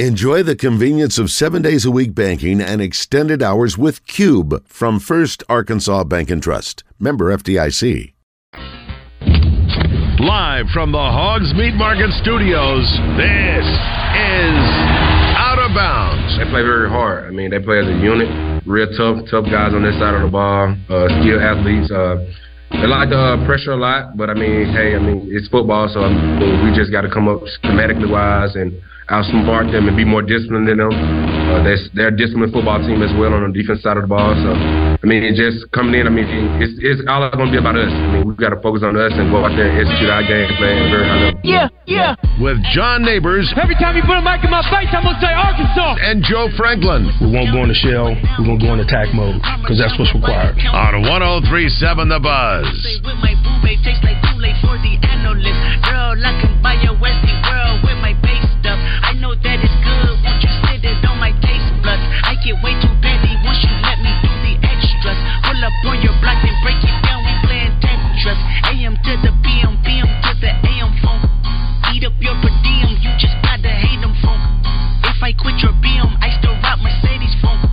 Enjoy the convenience of seven days a week banking and extended hours with Cube from First Arkansas Bank and Trust. Member FDIC. Live from the Hogg's Meat Market Studios, this is Out of Bounds. They play very hard. I mean, they play as a unit. Real tough, tough guys on this side of the ball. Uh, skilled athletes. Uh, they like the uh, pressure a lot, but I mean, hey, I mean, it's football, so I mean, we just got to come up schematically wise and outsmart them and be more disciplined than them. Uh, they're, they're a disciplined football team as well on the defense side of the ball. So, I mean, just coming in, I mean, it's, it's all going to be about us. I mean, we've got to focus on us and go out there and execute our game plan very high level. Yeah, yeah. With John Neighbors. Every time you put a mic in my face, I'm going to say Arkansas. And Joe Franklin. We won't go in the shell. We're going to go in attack mode because that's what's required. On 1037 The Buzz. With my boo babe, tastes like Kool-Aid for the analyst. Girl, I can buy your Westie world with my base stuff. I know that it's good. Won't you sit it on my taste buds? I get way too petty once you let up on your block and break it down. We playing Tetris. AM to the PM, PM to the AM phone. Eat up your per diem. You just gotta hate them phone. If I quit your BM, I still rock Mercedes phone.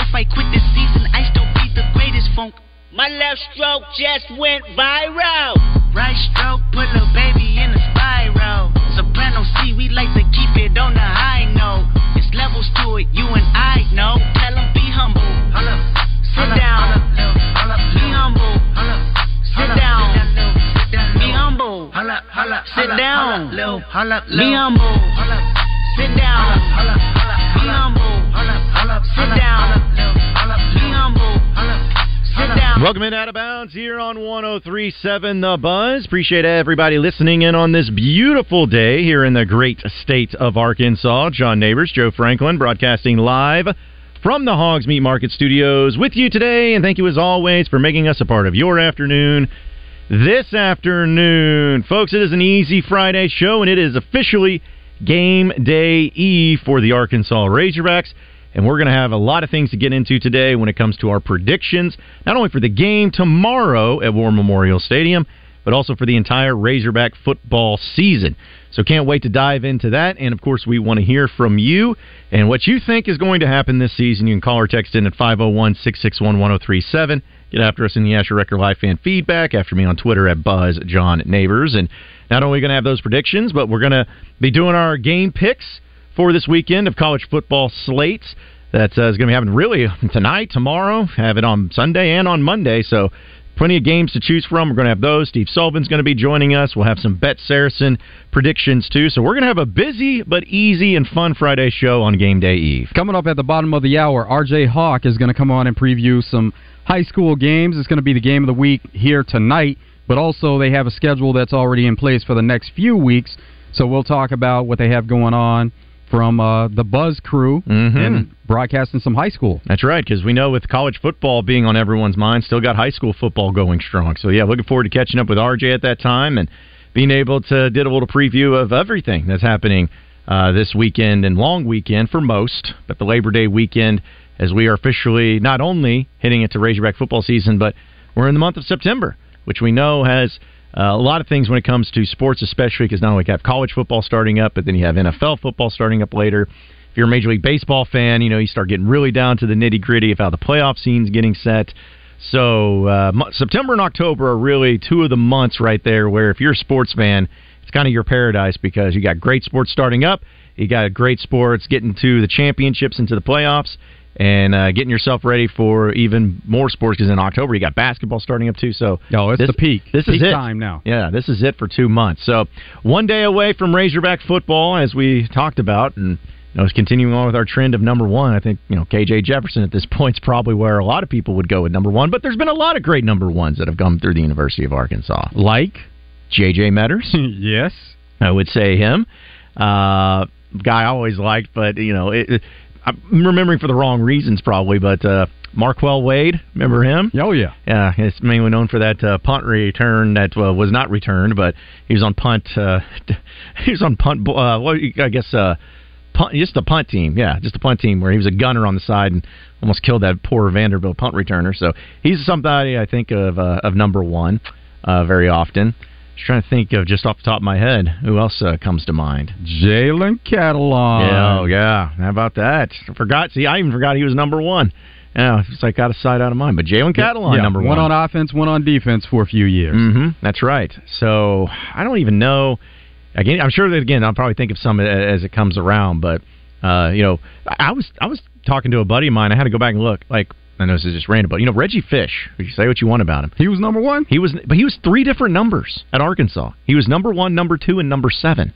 If I quit this season, I still be the greatest funk. My left stroke just went viral. Right stroke put a baby in a spiral. Soprano C, we like to keep it on the high note. It's levels to it, you and I know. Tell 'em be humble. Sit down. Be humble. Sit down. Be humble. Sit down. Be humble. Sit down. Be humble. Sit down. Be humble. Welcome in Out of Bounds here on 1037 The Buzz. Appreciate everybody listening in on this beautiful day here in the great state of Arkansas. John Neighbors, Joe Franklin, broadcasting live from the Hogg's Meat Market Studios with you today. And thank you as always for making us a part of your afternoon this afternoon. Folks, it is an easy Friday show, and it is officially game day eve for the Arkansas Razorbacks. And we're going to have a lot of things to get into today when it comes to our predictions, not only for the game tomorrow at War Memorial Stadium, but also for the entire Razorback football season. So can't wait to dive into that. And of course, we want to hear from you and what you think is going to happen this season. You can call or text in at 501 661 1037. Get after us in the Asher Record Live fan feedback. After me on Twitter at Buzz John Neighbors. And not only are we going to have those predictions, but we're going to be doing our game picks for this weekend of college football slates. That uh, is going to be happening really tonight, tomorrow, have it on Sunday and on Monday. So plenty of games to choose from. We're going to have those. Steve Sullivan's going to be joining us. We'll have some Bet Saracen predictions too. So we're going to have a busy but easy and fun Friday show on game day eve. Coming up at the bottom of the hour, RJ Hawk is going to come on and preview some high school games. It's going to be the game of the week here tonight, but also they have a schedule that's already in place for the next few weeks. So we'll talk about what they have going on from uh, the Buzz crew Mhm. and broadcasting some high school. That's right, because we know with college football being on everyone's mind, still got high school football going strong. So yeah, looking forward to catching up with RJ at that time and being able to did a little preview of everything that's happening uh, this weekend and long weekend for most, but the Labor Day weekend as we are officially not only hitting into Razorback football season, but we're in the month of September, which we know has uh, a lot of things when it comes to sports, especially because not only you have college football starting up, but then you have NFL football starting up later. If you're a Major League Baseball fan, you know you start getting really down to the nitty gritty of how the playoff scene's getting set. So uh, September and October are really two of the months right there where if you're a sports fan, it's kind of your paradise because you got great sports starting up, you got great sports getting to the championships into the playoffs, and uh, getting yourself ready for even more sports because in October you got basketball starting up too. So Oh, it's this- the peak. This peak is it. time now. Yeah, this is it for two months. So one day away from Razorback football, as we talked about, and you know, it's continuing on with our trend of number one. I think you know KJ Jefferson at this point is probably where a lot of people would go with number one. But there's been a lot of great number ones that have come through the University of Arkansas, like JJ Metters. yes, I would say him. Uh, guy I always liked, but you know, it, it, I'm remembering for the wrong reasons probably. But uh, Marquel Wade, remember him? Oh yeah, Yeah, he's mainly known for that uh, punt return that uh, was not returned, but he was on punt. Uh, he was on punt. Uh, what I guess uh, punt, just the punt team. Yeah, just the punt team where he was a gunner on the side and almost killed that poor Vanderbilt punt returner. So he's somebody I think of uh, of number one uh, very often. Just trying to think of just off the top of my head who else uh, comes to mind. Jalen Catalon. Yeah, oh, yeah. How about that? I forgot. See, I even forgot he was number one. Yeah, it's like out of sight, out of mind. But Jalen Catalon, yeah, number one. one on offense, one on defense for a few years. Mm-hmm. That's right. So I don't even know. Again, I'm sure that again I'll probably think of some as it comes around. But uh, you know, I was I was talking to a buddy of mine. I had to go back and look. Like I know this is just random, but you know Reggie Fish. You say what you want about him. He was number one. He was, but he was three different numbers at Arkansas. He was number one, number two, and number seven.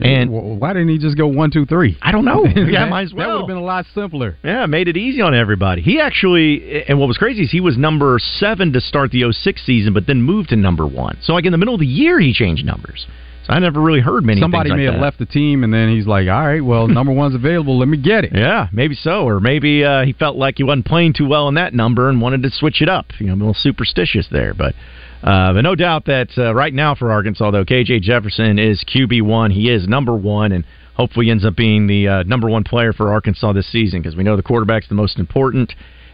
And why didn't he just go one, two, three? I don't know. yeah, might as well. That would have been a lot simpler. Yeah, made it easy on everybody. He actually, and what was crazy is he was number seven to start the 06 season, but then moved to number one. So like in the middle of the year, he changed numbers. I never really heard many. Somebody like may that. have left the team, and then he's like, "All right, well, number one's available. Let me get it." Yeah, maybe so, or maybe uh, he felt like he wasn't playing too well in that number and wanted to switch it up. You know, a little superstitious there, but. Uh, but no doubt that uh, right now for Arkansas, though, KJ Jefferson is QB one. He is number one, and hopefully ends up being the uh, number one player for Arkansas this season because we know the quarterback's the most important,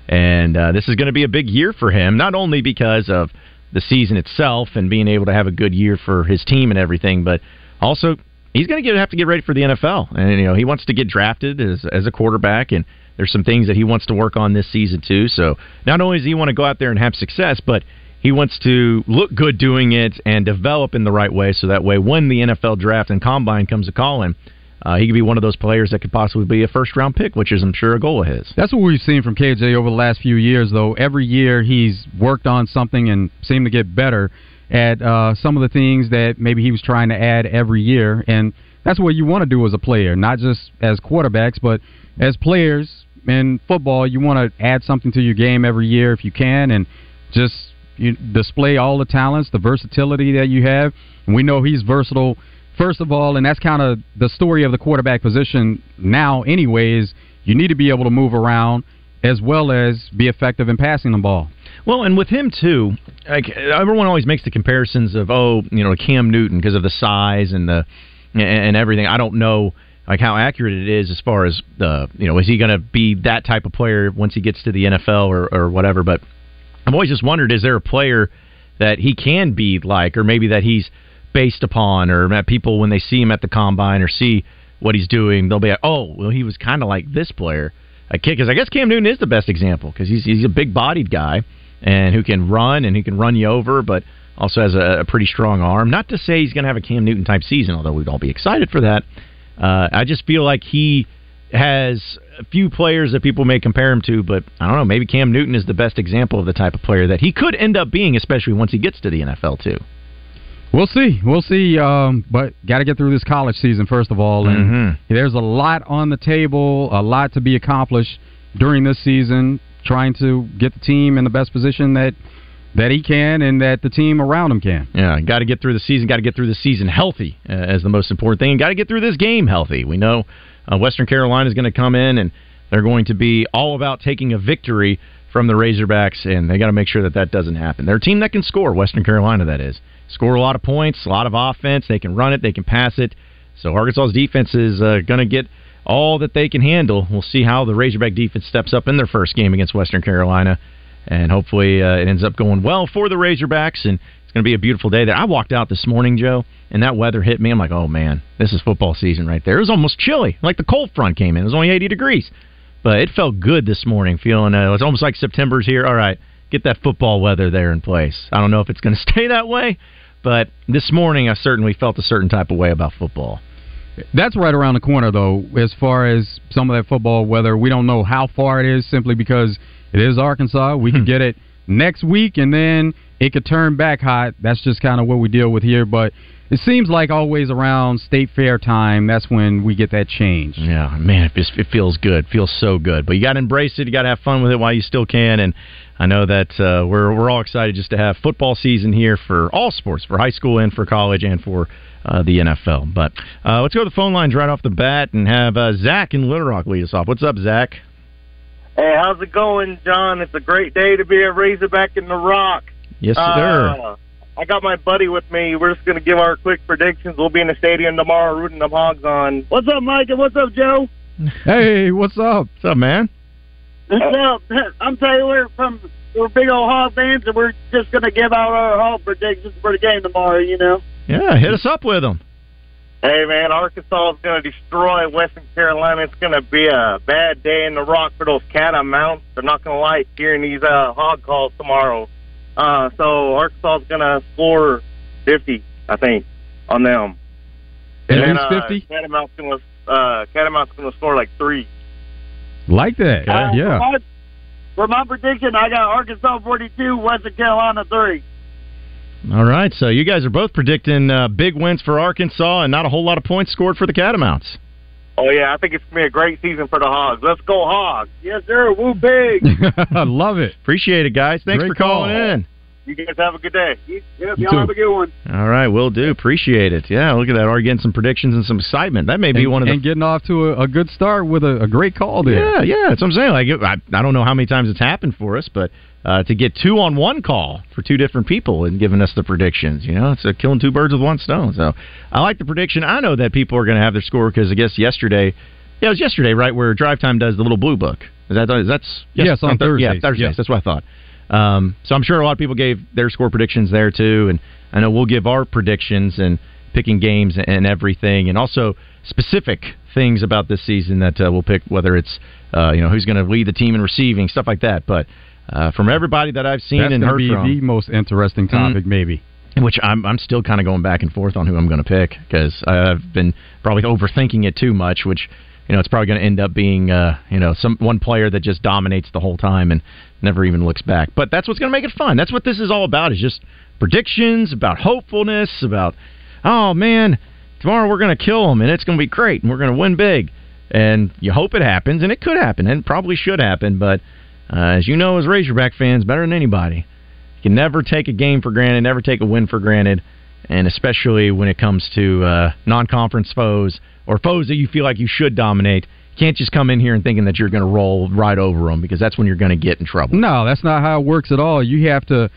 and uh, this is going to be a big year for him. Not only because of the season itself and being able to have a good year for his team and everything, but also he's going to have to get ready for the NFL, and you know he wants to get drafted as as a quarterback and. There's some things that he wants to work on this season too. So not only does he want to go out there and have success, but he wants to look good doing it and develop in the right way so that way when the NFL draft and combine comes a calling, uh, he could be one of those players that could possibly be a first round pick, which is, I'm sure, a goal of his. That's what we've seen from KJ over the last few years, though. Every year he's worked on something and seemed to get better at uh, some of the things that maybe he was trying to add every year. And that's what you want to do as a player, not just as quarterbacks, but as players in football. You want to add something to your game every year if you can, and just you display all the talents, the versatility that you have. And we know he's versatile, first of all, and that's kind of the story of the quarterback position now, anyways. You need to be able to move around as well as be effective in passing the ball. Well, and with him too, like everyone always makes the comparisons of oh, you know, Cam Newton because of the size and the and everything. I don't know like how accurate it is as far as the you know is he going to be that type of player once he gets to the NFL or or whatever, but I've always just wondered: is there a player that he can be like, or maybe that he's based upon, or that people when they see him at the combine or see what he's doing, they'll be like, "Oh, well, he was kind of like this player." Because I guess Cam Newton is the best example because he's he's a big-bodied guy and who can run and who can run you over, but also has a, a pretty strong arm. Not to say he's going to have a Cam Newton type season, although we'd all be excited for that. Uh, I just feel like he has a few players that people may compare him to, but I don't know. Maybe Cam Newton is the best example of the type of player that he could end up being, especially once he gets to the NFL too. We'll see. We'll see. Um, but got to get through this college season first of all, and mm-hmm. there's a lot on the table, a lot to be accomplished during this season. Trying to get the team in the best position that that he can and that the team around him can. Yeah, got to get through the season. Got to get through the season healthy uh, as the most important thing, and got to get through this game healthy. We know uh, Western Carolina is going to come in and they're going to be all about taking a victory from the Razorbacks, and they got to make sure that that doesn't happen. They're a team that can score. Western Carolina, that is, score a lot of points, a lot of offense. They can run it, they can pass it. So Arkansas's defense is uh, going to get all that they can handle. We'll see how the Razorback defense steps up in their first game against Western Carolina, and hopefully uh, it ends up going well for the Razorbacks. And it's going to be a beautiful day there. I walked out this morning, Joe, and that weather hit me. I'm like, oh man, this is football season right there. It was almost chilly, like the cold front came in. It was only 80 degrees, but it felt good this morning. Feeling uh, it was almost like September's here. All right, get that football weather there in place. I don't know if it's going to stay that way, but this morning I certainly felt a certain type of way about football. That's right around the corner, though. As far as some of that football weather, we don't know how far it is, simply because it is Arkansas. We could hmm. get it next week, and then it could turn back hot. That's just kind of what we deal with here. But it seems like always around state fair time, that's when we get that change. Yeah, man, it, just, it feels good. It feels so good. But you got to embrace it. You got to have fun with it while you still can. And I know that uh, we're we're all excited just to have football season here for all sports, for high school and for college and for uh, the NFL. But uh, let's go to the phone lines right off the bat and have uh, Zach in Little Rock lead us off. What's up, Zach? Hey, how's it going, John? It's a great day to be a Razorback in the Rock. Yes, sir. Uh, I got my buddy with me. We're just going to give our quick predictions. We'll be in the stadium tomorrow rooting the Hogs on. What's up, Mike? And what's up, Joe? Hey, what's up? What's up, man? What's up? I'm Taylor from we're big old Hog fans, and we're just going to give out our Hog predictions for the game tomorrow. You know. Yeah, hit us up with them. Hey man, Arkansas is going to destroy Western Carolina. It's going to be a bad day in the rock for those catamounts. They're not going to like hearing these uh, hog calls tomorrow. Uh, so Arkansas is going to score 50, I think, on them. And then, uh, 50? Catamounts going to uh, Catamounts going to score like three. Like that. Uh, yeah. For my, for my prediction, I got Arkansas 42, Western Carolina three. All right, so you guys are both predicting uh, big wins for Arkansas and not a whole lot of points scored for the Catamounts. Oh yeah, I think it's gonna be a great season for the Hogs. Let's go Hogs! Yes sir, woo big. I love it. Appreciate it, guys. Thanks Great for calling call. in. You guys have a good day. Yep, You y'all too. have a good one. All right, will do. Appreciate it. Yeah, look at that. Already getting some predictions and some excitement. That may be and, one of the and getting off to a, a good start with a, a great call there. Yeah, yeah, that's what I'm saying. Like, I, I don't know how many times it's happened for us, but uh, to get two on one call for two different people and giving us the predictions, you know, it's uh, killing two birds with one stone. So I like the prediction. I know that people are going to have their score because I guess yesterday, yeah, it was yesterday, right, where Drive Time does the little blue book. Is that is that's Yes, on Thur- Yeah, Thursdays, Thursdays. yeah. That's what I thought. Um, so I'm sure a lot of people gave their score predictions there too, and I know we'll give our predictions and picking games and everything, and also specific things about this season that uh, we'll pick, whether it's uh, you know who's going to lead the team in receiving, stuff like that. But uh, from everybody that I've seen That's and heard be from, the most interesting topic, maybe. which I'm I'm still kind of going back and forth on who I'm going to pick because I've been probably overthinking it too much, which you know it's probably going to end up being uh, you know some one player that just dominates the whole time and never even looks back. But that's what's going to make it fun. That's what this is all about. Is just predictions about hopefulness about oh man tomorrow we're going to kill them and it's going to be great and we're going to win big and you hope it happens and it could happen and probably should happen. But uh, as you know, as Razorback fans, better than anybody. You can never take a game for granted, never take a win for granted, and especially when it comes to uh, non-conference foes or foes that you feel like you should dominate. Can't just come in here and thinking that you're going to roll right over them because that's when you're going to get in trouble. No, that's not how it works at all. You have to.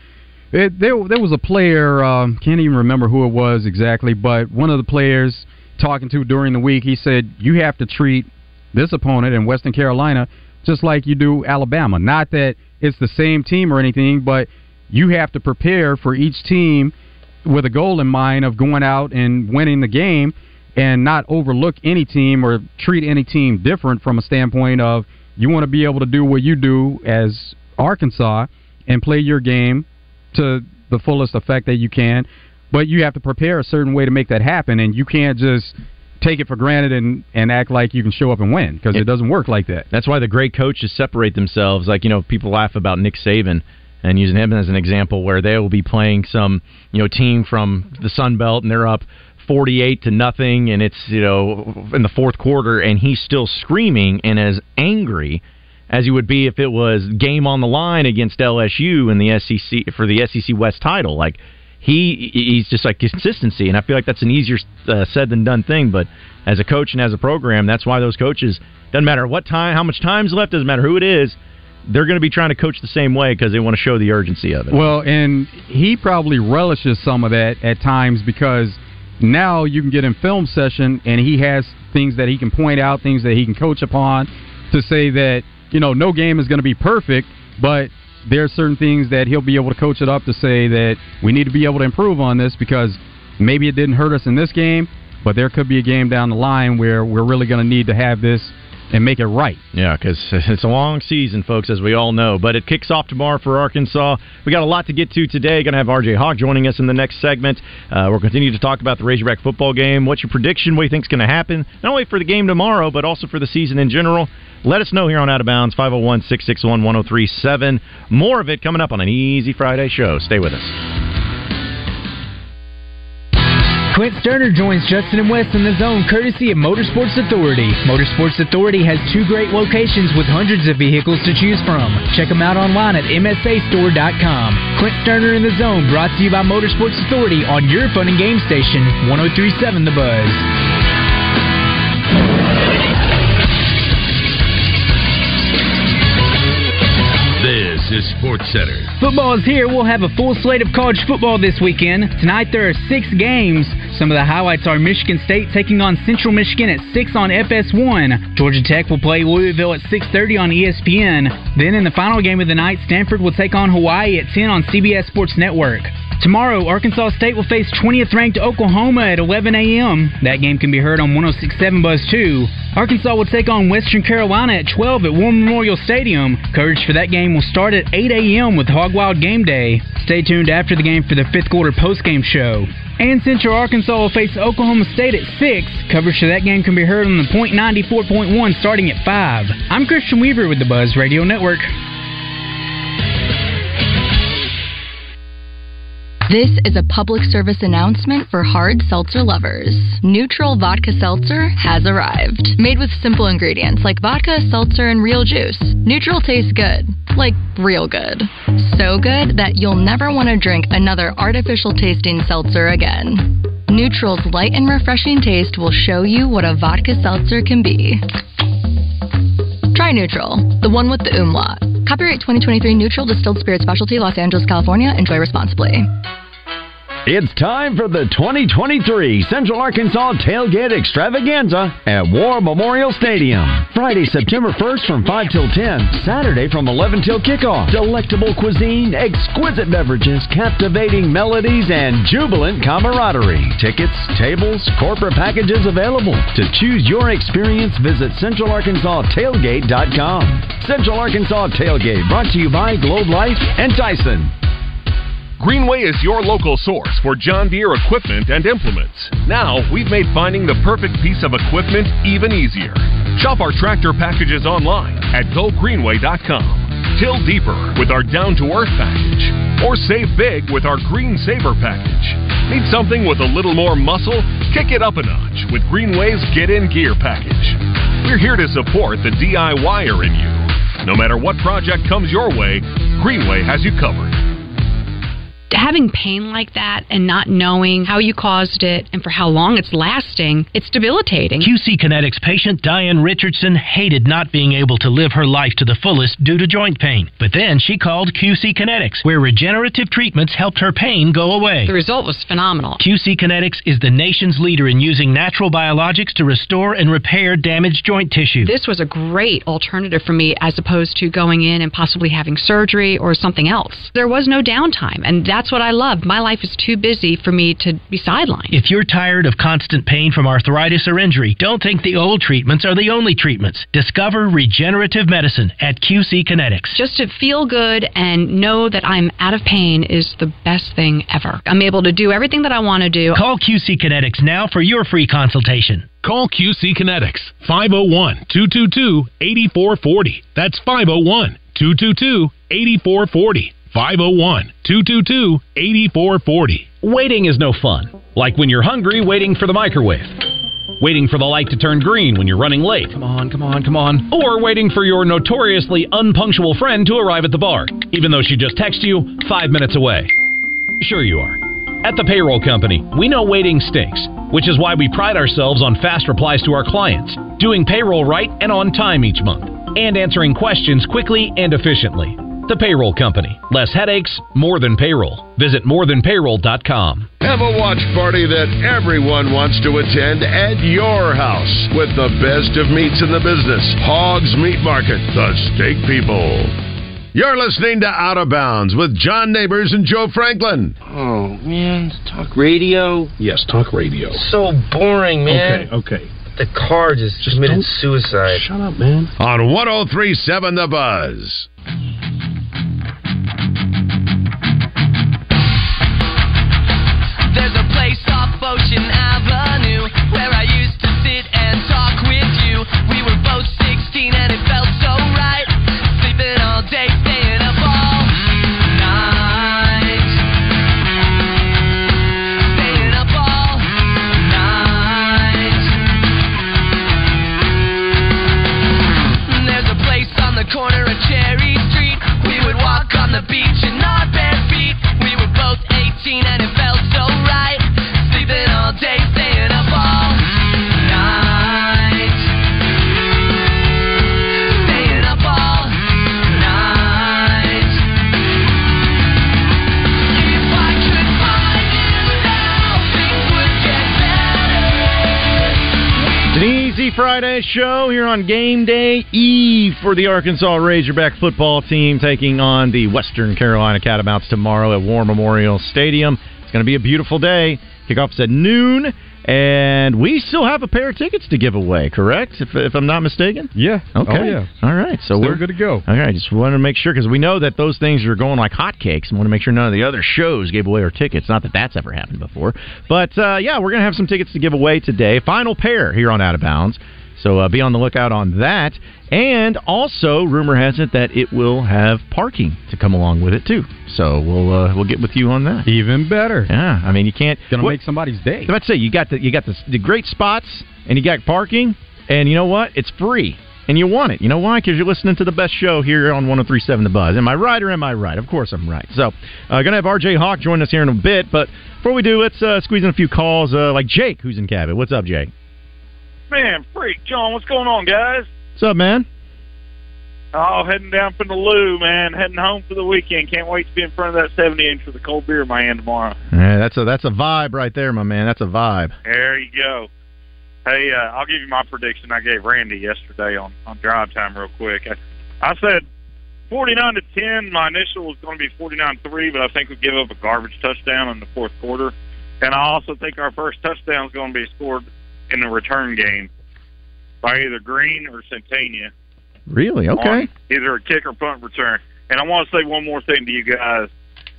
It, there, there was a player. Um, can't even remember who it was exactly, but one of the players talking to during the week, he said you have to treat this opponent in Western Carolina just like you do Alabama. Not that it's the same team or anything, but you have to prepare for each team with a goal in mind of going out and winning the game and not overlook any team or treat any team different from a standpoint of you want to be able to do what you do as Arkansas and play your game to the fullest effect that you can, but you have to prepare a certain way to make that happen, and you can't just take it for granted and, and act like you can show up and win because it doesn't work like that. That's why the great coaches separate themselves. Like you know, people laugh about Nick Saban and using him as an example, where they will be playing some you know team from the Sun Belt and they're up forty-eight to nothing, and it's you know in the fourth quarter, and he's still screaming and as angry as he would be if it was game on the line against LSU in the SEC for the SEC West title. Like he he's just like consistency, and I feel like that's an easier uh, said than done thing. But as a coach and as a program, that's why those coaches doesn't matter what time, how much time's left, doesn't matter who it is. They're going to be trying to coach the same way because they want to show the urgency of it. Well, and he probably relishes some of that at times because now you can get in film session and he has things that he can point out, things that he can coach upon to say that, you know, no game is going to be perfect, but there are certain things that he'll be able to coach it up to say that we need to be able to improve on this because maybe it didn't hurt us in this game, but there could be a game down the line where we're really going to need to have this and make it right. Yeah, because it's a long season, folks, as we all know. But it kicks off tomorrow for Arkansas. We got a lot to get to today. Going to have RJ Hawk joining us in the next segment. Uh, we'll continue to talk about the Razorback football game. What's your prediction? What do you think's going to happen? Not only for the game tomorrow, but also for the season in general. Let us know here on Out of Bounds, 501 661 1037. More of it coming up on an Easy Friday show. Stay with us. Clint Stoerner joins Justin and West in the zone courtesy of Motorsports Authority. Motorsports Authority has two great locations with hundreds of vehicles to choose from. Check them out online at MSAstore.com. Clint Stoerner in the zone brought to you by Motorsports Authority on your fun and game station, 1037 The Buzz. Is Sports Center. Football is here. We'll have a full slate of college football this weekend. Tonight there are six games. Some of the highlights are Michigan State taking on Central Michigan at 6 on FS1. Georgia Tech will play Louisville at 6.30 on ESPN. Then in the final game of the night, Stanford will take on Hawaii at 10 on CBS Sports Network. Tomorrow, Arkansas State will face 20th ranked Oklahoma at 11 a.m. That game can be heard on 1067 Buzz 2. Arkansas will take on Western Carolina at 12 at War Memorial Stadium. Coverage for that game will start at 8 a.m. with Hog Wild Game Day. Stay tuned after the game for the fifth quarter postgame show. And Central Arkansas will face Oklahoma State at 6. Coverage for that game can be heard on the Point 94.1 starting at 5. I'm Christian Weaver with the Buzz Radio Network. This is a public service announcement for hard seltzer lovers. Neutral Vodka Seltzer has arrived. Made with simple ingredients like vodka, seltzer, and real juice. Neutral tastes good. Like real good. So good that you'll never want to drink another artificial tasting seltzer again. Neutral's light and refreshing taste will show you what a vodka seltzer can be. Try Neutral, the one with the umlaut. Copyright 2023 Neutral Distilled Spirit Specialty, Los Angeles, California. Enjoy responsibly. It's time for the 2023 Central Arkansas Tailgate Extravaganza at War Memorial Stadium. Friday, September 1st from 5 till 10. Saturday from 11 till kickoff. Delectable cuisine, exquisite beverages, captivating melodies, and jubilant camaraderie. Tickets, tables, corporate packages available. To choose your experience, visit CentralArkansasTailgate.com. Central Arkansas Tailgate brought to you by Globe Life and Tyson. Greenway is your local source for John Deere equipment and implements. Now, we've made finding the perfect piece of equipment even easier. Shop our tractor packages online at gogreenway.com. Till deeper with our down to earth package. Or save big with our Green Saver package. Need something with a little more muscle? Kick it up a notch with Greenway's Get in Gear package. We're here to support the DIYer in you. No matter what project comes your way, Greenway has you covered having pain like that and not knowing how you caused it and for how long it's lasting, it's debilitating. QC Kinetics patient Diane Richardson hated not being able to live her life to the fullest due to joint pain. But then she called QC Kinetics, where regenerative treatments helped her pain go away. The result was phenomenal. QC Kinetics is the nation's leader in using natural biologics to restore and repair damaged joint tissue. This was a great alternative for me as opposed to going in and possibly having surgery or something else. There was no downtime, and that's what I love. My life is too busy for me to be sidelined. If you're tired of constant pain from arthritis or injury, don't think the old treatments are the only treatments. Discover regenerative medicine at QC Kinetics. Just to feel good and know that I'm out of pain is the best thing ever. I'm able to do everything that I want to do. Call QC Kinetics now for your free consultation. Call QC Kinetics 501 222 8440. That's 501 222 8440. 501 222 8440. Waiting is no fun. Like when you're hungry, waiting for the microwave. Waiting for the light to turn green when you're running late. Come on, come on, come on. Or waiting for your notoriously unpunctual friend to arrive at the bar, even though she just texted you five minutes away. Sure, you are. At the payroll company, we know waiting stinks, which is why we pride ourselves on fast replies to our clients, doing payroll right and on time each month, and answering questions quickly and efficiently. The Payroll Company. Less headaches, more than payroll. Visit morethanpayroll.com. Have a watch party that everyone wants to attend at your house with the best of meats in the business. Hogg's Meat Market, the steak people. You're listening to Out of Bounds with John Neighbors and Joe Franklin. Oh, man. Talk radio? Yes, talk radio. So boring, man. Okay, okay. The car just, just committed suicide. Shut up, man. On 1037 The Buzz. Ocean Avenue where I used to sit and talk with you. We were both 16 and it felt show here on game day eve for the Arkansas Razorback football team taking on the Western Carolina Catamounts tomorrow at War Memorial Stadium. It's going to be a beautiful day. Kickoff's at noon, and we still have a pair of tickets to give away. Correct? If, if I'm not mistaken. Yeah. Okay. Oh, yeah. All right. So Still we're good to go. All right. Just wanted to make sure because we know that those things are going like hotcakes. I want to make sure none of the other shows gave away our tickets. Not that that's ever happened before, but uh, yeah, we're gonna have some tickets to give away today. Final pair here on Out of Bounds. So uh, be on the lookout on that. And also, rumor has it that it will have parking to come along with it too. So we'll uh, we'll get with you on that. Even better. Yeah, I mean you can't Gonna what- make somebody's day. Let's say you got the you got the, the great spots and you got parking, and you know what? It's free. And you want it. You know why? Because you're listening to the best show here on 1037 The Buzz. Am I right or am I right? Of course I'm right. So, uh, going to have RJ Hawk join us here in a bit. But before we do, let's uh, squeeze in a few calls. Uh, like Jake, who's in Cabot. What's up, Jake? Man, freak, John, what's going on, guys? What's up, man? Oh, heading down from the loo, man. Heading home for the weekend. Can't wait to be in front of that 70 inch with a cold beer in my hand tomorrow. Yeah, that's a that's a vibe right there, my man. That's a vibe. There you go. Hey, uh, I'll give you my prediction I gave Randy yesterday on, on drive time real quick. I, I said 49 to 10. My initial was going to be 49 3, but I think we give up a garbage touchdown in the fourth quarter. And I also think our first touchdown is going to be scored in the return game by either Green or Sategna. Really? Okay. either a kick or punt return. And I want to say one more thing to you guys.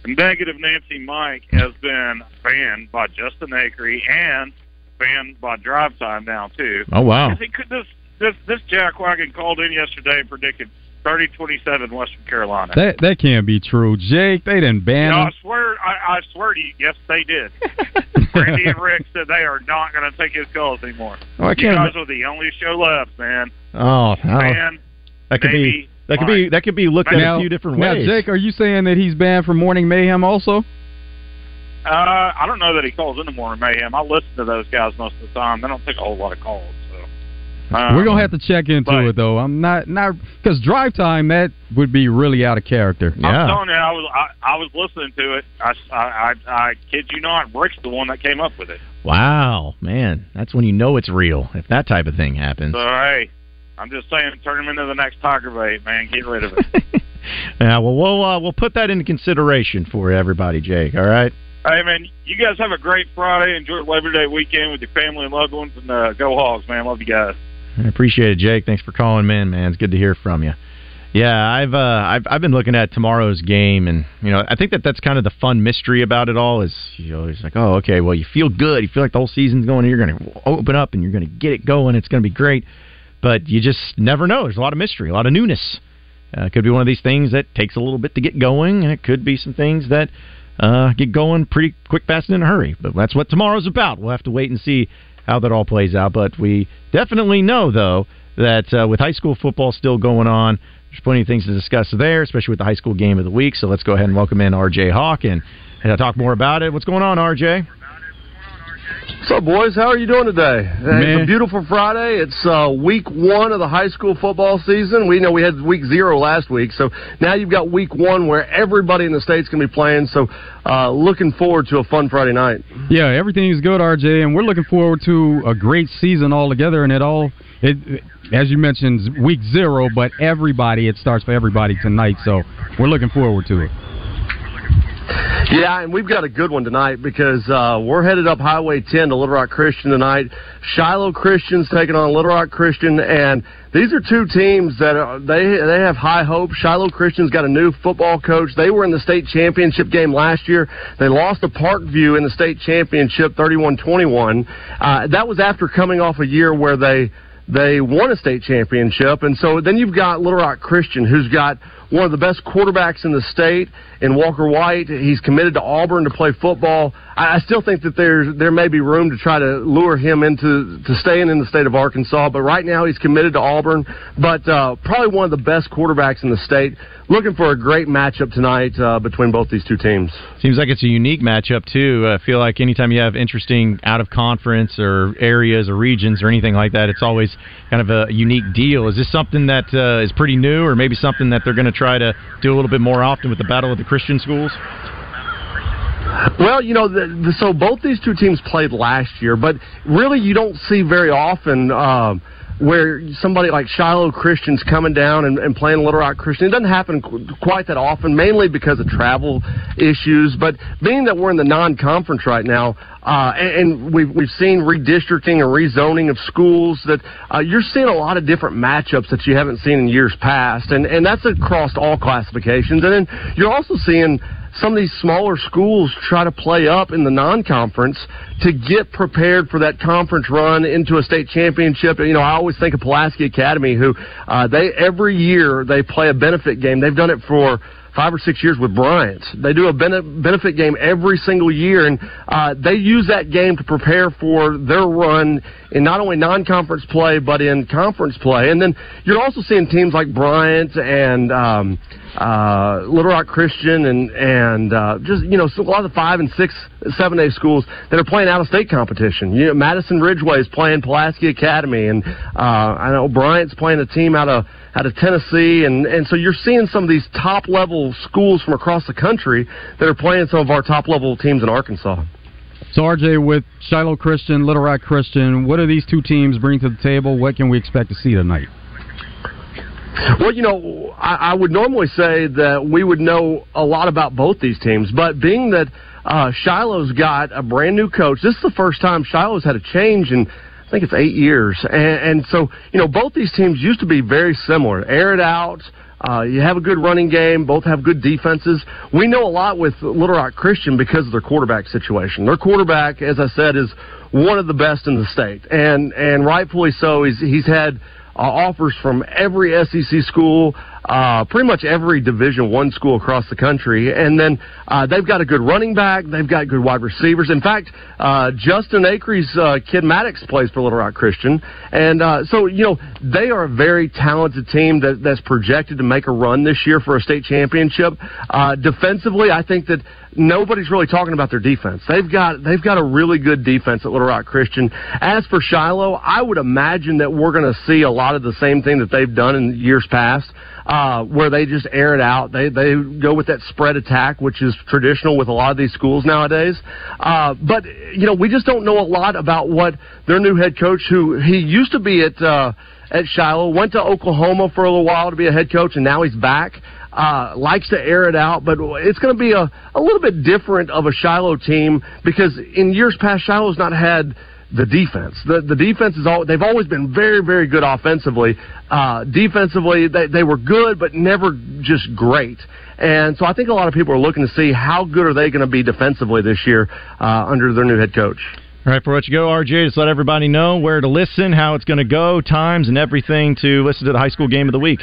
Negative Nancy Mike has been banned by Justin Acree and banned by Drive Time now too. Oh, wow. He could this this this jackwagon called in yesterday and predicted 30-27 Western Carolina. That that can't be true, Jake. They didn't ban no, I swear, I, I swear to you, yes, they did. Randy and Rick said they are not going to take his calls anymore. Oh, I can't guys ima- are the only show left, man. Oh. Man, that could be that could be that could be looked at now, a few different now, ways. Jake, are you saying that he's banned from Morning Mayhem also? Uh, I don't know that he calls in the morning mayhem. I listen to those guys most of the time. They don't take a whole lot of calls. So um, We're gonna have to check into but- it though. I'm not not because drive time that would be really out of character. I'm telling you, I was I, I was listening to it. I, I, I, I kid you not, Rick's the one that came up with it. Wow, man, that's when you know it's real. If that type of thing happens. So hey, I'm just saying, turn him into the next Tiger bait, man. Get rid of it. Yeah, well, we'll uh, we'll put that into consideration for everybody, Jake. All right. hey, man, you guys have a great Friday. Enjoy Labor Day weekend with your family and loved ones, and uh, go Hogs, man. Love you guys. I appreciate it, Jake. Thanks for calling in, man. It's good to hear from you. Yeah, I've uh, I've I've been looking at tomorrow's game, and you know, I think that that's kind of the fun mystery about it all. Is you know, it's like, oh, okay, well, you feel good, you feel like the whole season's going, and you're going to open up, and you're going to get it going. It's going to be great, but you just never know. There's a lot of mystery, a lot of newness. Uh, it could be one of these things that takes a little bit to get going, and it could be some things that uh, get going pretty quick, fast, and in a hurry. But that's what tomorrow's about. We'll have to wait and see how that all plays out. But we definitely know, though, that uh, with high school football still going on, there's plenty of things to discuss there, especially with the high school game of the week. So let's go ahead and welcome in RJ Hawk and, and talk more about it. What's going on, RJ? What's up, boys? How are you doing today? It's a beautiful Friday. It's uh, week one of the high school football season. We know we had week zero last week, so now you've got week one where everybody in the state's going to be playing. So, uh, looking forward to a fun Friday night. Yeah, everything is good, RJ, and we're looking forward to a great season altogether. And it all, it as you mentioned, week zero, but everybody, it starts for everybody tonight. So we're looking forward to it. Yeah, and we've got a good one tonight because uh, we're headed up Highway 10 to Little Rock Christian tonight. Shiloh Christian's taking on Little Rock Christian, and these are two teams that are, they they have high hopes. Shiloh Christian's got a new football coach. They were in the state championship game last year. They lost to Parkview in the state championship, 31-21. Uh, that was after coming off a year where they they won a state championship, and so then you've got Little Rock Christian, who's got one of the best quarterbacks in the state in Walker White. He's committed to Auburn to play football. I I still think that there's there may be room to try to lure him into to staying in the state of Arkansas, but right now he's committed to Auburn. But uh, probably one of the best quarterbacks in the state. Looking for a great matchup tonight uh, between both these two teams. Seems like it's a unique matchup too. I feel like anytime you have interesting out of conference or areas or regions or anything like that, it's always kind of a unique deal. Is this something that uh, is pretty new, or maybe something that they're going to try to do a little bit more often with the battle of the Christian schools? Well, you know, the, the, so both these two teams played last year, but really you don't see very often um, where somebody like Shiloh Christian's coming down and, and playing Little Rock Christian. It doesn't happen qu- quite that often, mainly because of travel issues. But being that we're in the non-conference right now, uh, and, and we've we've seen redistricting and rezoning of schools, that uh, you're seeing a lot of different matchups that you haven't seen in years past, and and that's across all classifications. And then you're also seeing some of these smaller schools try to play up in the non-conference to get prepared for that conference run into a state championship. You know, I always think of Pulaski Academy, who uh, they every year they play a benefit game. They've done it for five or six years with Bryant. They do a bene- benefit game every single year, and uh, they use that game to prepare for their run in not only non-conference play but in conference play. And then you're also seeing teams like Bryant and. Um, uh, Little Rock Christian and and uh, just you know a lot of the five and six seven A schools that are playing out of state competition. You know, Madison Ridgeland is playing Pulaski Academy, and uh, I know Bryant's playing a team out of out of Tennessee, and and so you're seeing some of these top level schools from across the country that are playing some of our top level teams in Arkansas. So, RJ, with Shiloh Christian, Little Rock Christian, what do these two teams bring to the table? What can we expect to see tonight? Well, you know, I, I would normally say that we would know a lot about both these teams, but being that uh, Shiloh's got a brand new coach, this is the first time Shiloh's had a change in. I think it's eight years, and, and so you know both these teams used to be very similar. Air it out, uh, you have a good running game. Both have good defenses. We know a lot with Little Rock Christian because of their quarterback situation. Their quarterback, as I said, is one of the best in the state, and and rightfully so. He's he's had Uh, offers from every SEC school, uh, pretty much every Division One school across the country, and then uh, they've got a good running back. They've got good wide receivers. In fact, uh, Justin Acree's uh, kid Maddox plays for Little Rock Christian, and uh, so you know they are a very talented team that, that's projected to make a run this year for a state championship. Uh, defensively, I think that nobody's really talking about their defense. They've got they've got a really good defense at Little Rock Christian. As for Shiloh, I would imagine that we're going to see a lot of the same thing that they've done in years past, uh, where they just air it out. They they go with that spread attack, which is traditional with a lot of these schools nowadays. Uh, but you know, we just don't know a lot about what their new head coach, who he used to be at. Uh, at Shiloh, went to Oklahoma for a little while to be a head coach, and now he's back uh, likes to air it out, but it's going to be a, a little bit different of a Shiloh team because in years past, Shiloh's not had the defense. The the defense is all they've always been very very good offensively. Uh, defensively, they they were good, but never just great. And so I think a lot of people are looking to see how good are they going to be defensively this year uh, under their new head coach. All right, before let you go, RJ, just let everybody know where to listen, how it's going to go, times, and everything to listen to the high school game of the week.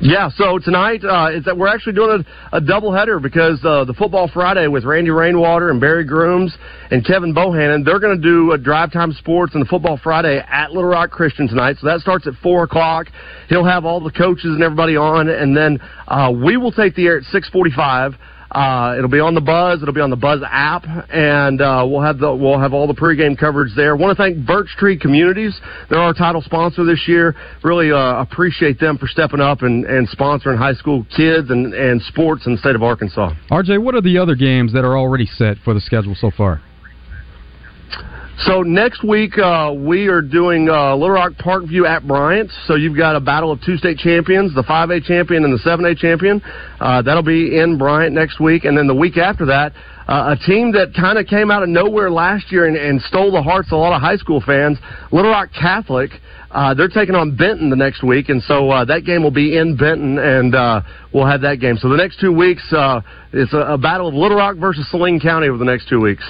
Yeah, so tonight uh, is that we're actually doing a, a doubleheader because uh, the Football Friday with Randy Rainwater and Barry Grooms and Kevin Bohannon, they're going to do a Drive Time Sports and the Football Friday at Little Rock Christian tonight. So that starts at 4 o'clock. He'll have all the coaches and everybody on, and then uh, we will take the air at 645. Uh, it'll be on the Buzz. It'll be on the Buzz app, and uh, we'll have the we'll have all the pregame coverage there. Want to thank Birch Tree Communities. They're our title sponsor this year. Really uh, appreciate them for stepping up and, and sponsoring high school kids and, and sports in the state of Arkansas. RJ, what are the other games that are already set for the schedule so far? So next week uh, we are doing uh, Little Rock Parkview at Bryant. So you've got a battle of two state champions, the 5A champion and the 7A champion. Uh, that'll be in Bryant next week, and then the week after that, uh, a team that kind of came out of nowhere last year and, and stole the hearts of a lot of high school fans, Little Rock Catholic. Uh, they're taking on Benton the next week, and so uh, that game will be in Benton, and we'll have that game. So the next two weeks, it's a, a battle of Little Rock versus Saline County over the next two weeks.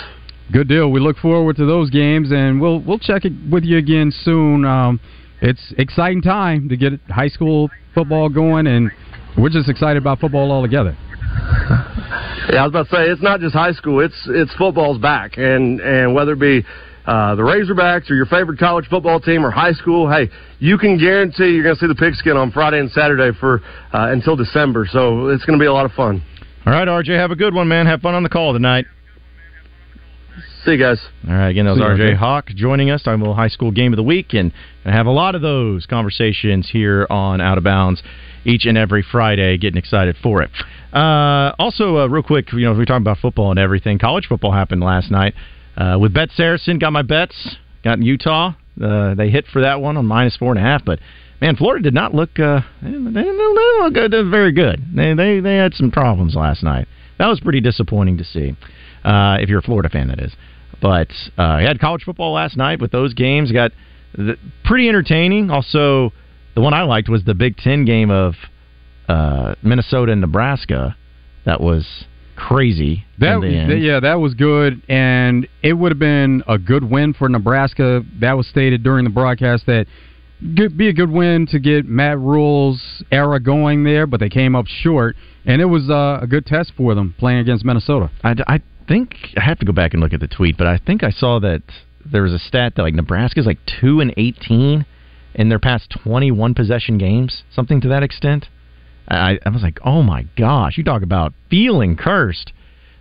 Good deal. We look forward to those games, and we'll we'll check it with you again soon. Um, it's exciting time to get high school football going, and we're just excited about football altogether. Yeah, I was about to say it's not just high school; it's it's football's back, and and whether it be uh, the Razorbacks or your favorite college football team or high school, hey, you can guarantee you're going to see the pigskin on Friday and Saturday for uh, until December. So it's going to be a lot of fun. All right, RJ, have a good one, man. Have fun on the call tonight. See you guys. All right, again, that was See RJ RJ. Hawk joining us, talking about high school game of the week, and I have a lot of those conversations here on Out of Bounds each and every Friday. Getting excited for it. Uh, also, uh, real quick, you know, if we talking about football and everything. College football happened last night uh, with Bet Saracen. Got my bets. Got Utah Uh, they hit for that one on minus four and a half, but man, Florida did not look. Uh, they didn't, they didn't look good, very good. They, they they had some problems last night. That was pretty disappointing to see. Uh, if you're a Florida fan, that is. But uh, you had college football last night with those games. Got the, pretty entertaining. Also, the one I liked was the Big Ten game of uh, Minnesota and Nebraska. That was crazy. That in the end. yeah, that was good, and it would have been a good win for Nebraska. That was stated during the broadcast that good, be a good win to get Matt Rhule's era going there, but they came up short, and it was uh, a good test for them playing against Minnesota. I, I think I have to go back and look at the tweet, but I think I saw that there was a stat that like Nebraska's like two and eighteen in their past twenty one possession games, something to that extent. I, I was like, oh my gosh, you talk about feeling cursed.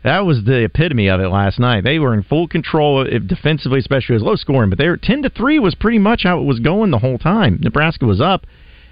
That was the epitome of it last night. They were in full control, defensively, especially as low scoring. But they were ten to three was pretty much how it was going the whole time. Nebraska was up,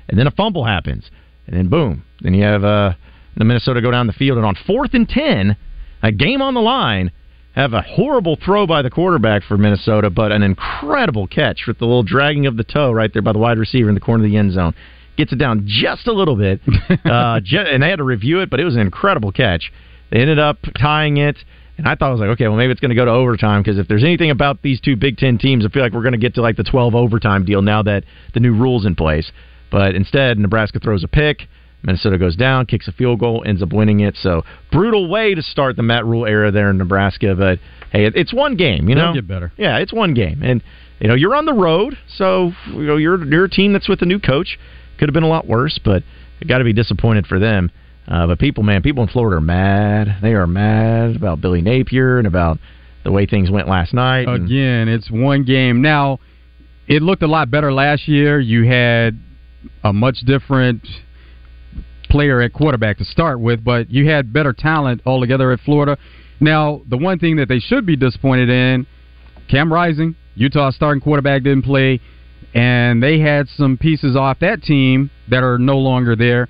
and then a fumble happens, and then boom, then you have uh, the Minnesota go down the field, and on fourth and ten, a game on the line, have a horrible throw by the quarterback for Minnesota, but an incredible catch with the little dragging of the toe right there by the wide receiver in the corner of the end zone. Gets it down just a little bit, uh, and they had to review it, but it was an incredible catch. They ended up tying it, and I thought I was like, okay, well maybe it's going to go to overtime because if there's anything about these two Big Ten teams, I feel like we're going to get to like the 12 overtime deal now that the new rules in place. But instead, Nebraska throws a pick. Minnesota goes down, kicks a field goal, ends up winning it. So brutal way to start the Matt Rhule era there in Nebraska. But hey, it's one game, you They'll know. get better. Yeah, it's one game, and you know you're on the road, so you know you're you're a team that's with a new coach. Could have been a lot worse, but got to be disappointed for them. Uh, but people, man, people in Florida are mad. They are mad about Billy Napier and about the way things went last night. Again, it's one game. Now, it looked a lot better last year. You had a much different player at quarterback to start with, but you had better talent altogether at Florida. Now, the one thing that they should be disappointed in, Cam Rising, Utah starting quarterback didn't play, and they had some pieces off that team that are no longer there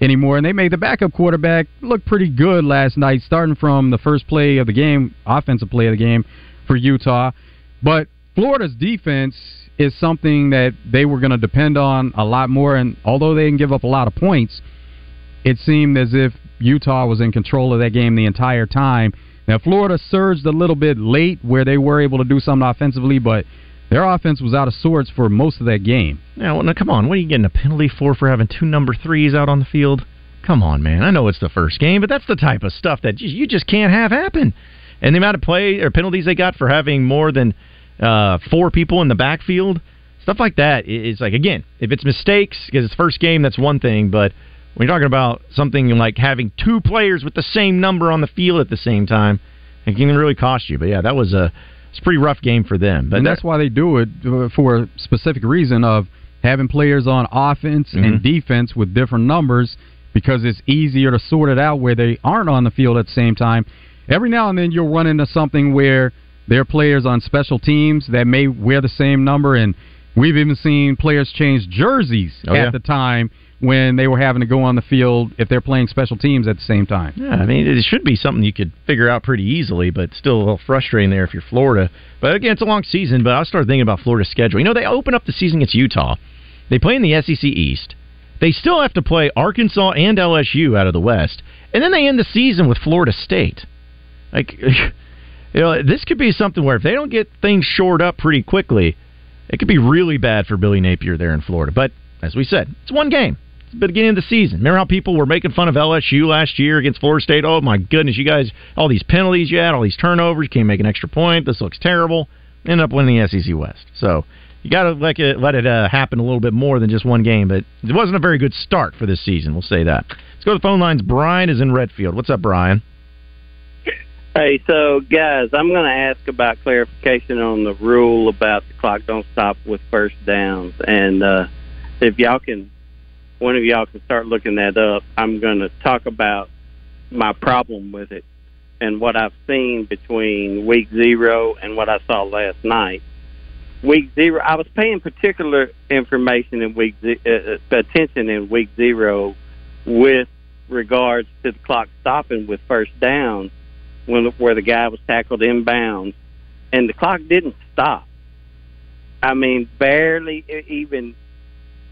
anymore, and they made the backup quarterback look pretty good last night, starting from the first play of the game, offensive play of the game for Utah. But Florida's defense is something that they were going to depend on a lot more, and although they didn't give up a lot of points, it seemed as if Utah was in control of that game the entire time. Now, Florida surged a little bit late where they were able to do something offensively, but their offense was out of sorts for most of that game. Now, now, come on. What are you getting a penalty for for having two number threes out on the field? Come on, man. I know it's the first game, but that's the type of stuff that you- just can't have happen. And the amount of play or penalties they got for having more than uh, four people in the backfield, stuff like that i- like again, if it's mistakes because it's first game, that's one thing. But when you're talking about something like having two players with the same number on the field at the same time, it can really cost you. But yeah, that was a it's a pretty rough game for them. But and that's why they do it uh, for a specific reason of having players on offense and Mhm. defense with different numbers because it's easier to sort it out where they aren't on the field at the same time. Every now and then you'll run into something where there are players on special teams that may wear the same number and we've even seen players change jerseys Oh, at yeah. the time when they were having to go on the field if they're playing special teams at the same time. Yeah, I mean, it should be something you could figure out pretty easily, but still a little frustrating there if you're Florida. But again, it's a long season, but I started thinking about Florida's schedule. You know, they open up the season against Utah. They play in the SEC East. They still have to play Arkansas and LSU out of the West. And then they end the season with Florida State. Like, you know, this could be something where if they don't get things shored up pretty quickly, it could be really bad for Billy Napier there in Florida. But as we said, it's one game. It's the beginning of the season. Remember how people were making fun of LSU last year against Florida State? Oh my goodness, you guys, all these penalties you had, all these turnovers, you can't make an extra point. This looks terrible. End up winning the SEC West. So you got to let it let it uh, happen a little bit more than just one game. But it wasn't a very good start for this season. We'll say that. Let's go to the phone lines. Brian is in Redfield. What's up, Brian? Hey, so guys, I'm going to ask about clarification on the rule about the clock don't stop with first downs, and uh, if y'all can, one of y'all can start looking that up. I'm going to talk about my problem with it and what I've seen between week zero and what I saw last night. Week zero, I was paying particular information in week uh, uh, attention in week zero with regards to the clock stopping with first down when where the guy was tackled inbounds, and the clock didn't stop. I mean, barely even.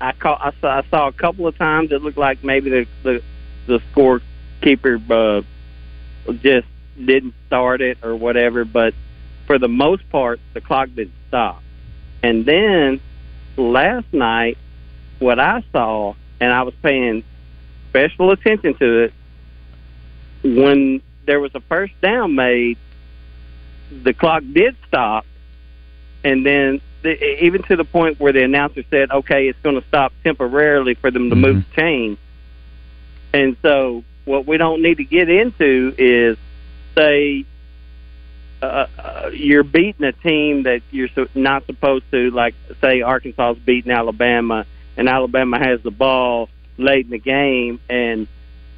I call. I saw. I saw a couple of times it looked like maybe the the the scorekeeper uh, just didn't start it or whatever. But for the most part, the clock didn't stop. And then last night, what I saw, and I was paying special attention to it, when there was a first down made, the clock did stop, and then the, even to the point where the announcer said, "Okay, it's going to stop temporarily for them to move the chain." And so, what we don't need to get into is say uh, uh, you're beating a team that you're so, not supposed to, like say Arkansas is beating Alabama, and Alabama has the ball late in the game, and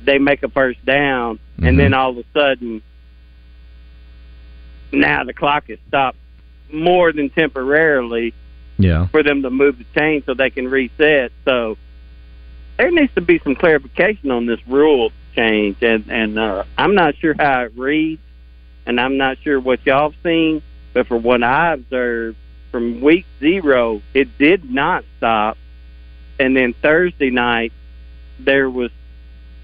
they make a first down, and then all of a sudden, now the clock has stopped more than temporarily Yeah. for them to move the chain so they can reset. So there needs to be some clarification on this rule change, and and uh, I'm not sure how it reads, and I'm not sure what y'all have seen, but for what I observed from week zero, it did not stop, and then Thursday night there was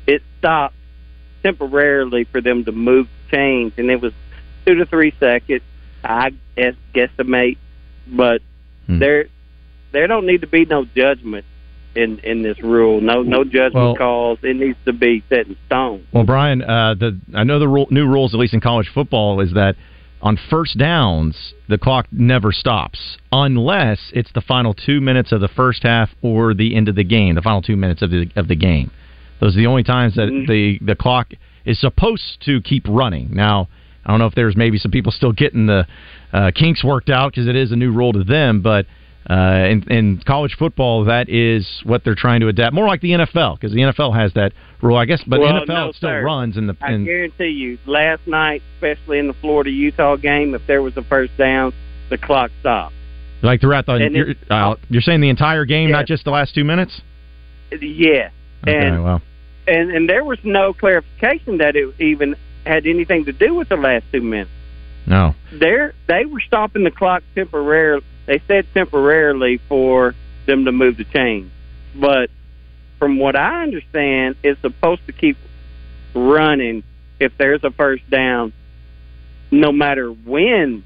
it stopped temporarily for them to move the chains, and it was two to three seconds. I guess guesstimate, but there there don't need to be no judgment in in this rule. No no judgment Well- calls. It needs to be set in stone. Well, Brian, uh, the I know the rule, new rules, at least in college football, is that on first downs the clock never stops unless it's the final two minutes of the first half or the end of the game, the final two minutes of the of the game. Those are the only times that the the clock is supposed to keep running. Now, I don't know if there's maybe some people still getting the uh, kinks worked out because it is a new rule to them, but. Uh, in, in college football, that is what they're trying to adapt. More like the NFL, because the NFL has that rule, I guess. But Well, NFL no, still sir. runs in the. I guarantee you, last night, especially in the Florida Utah game, if there was a first down, the clock stopped. Like throughout the, you're, uh, you're saying the entire game, not just the last two minutes. Yeah, Okay, and well, and and there was no clarification that it even had anything to do with the last two minutes. no. They're they were stopping the clock temporarily. They said temporarily for them to move the chain, but from what I understand, it's supposed to keep running if there's a first down, no matter when.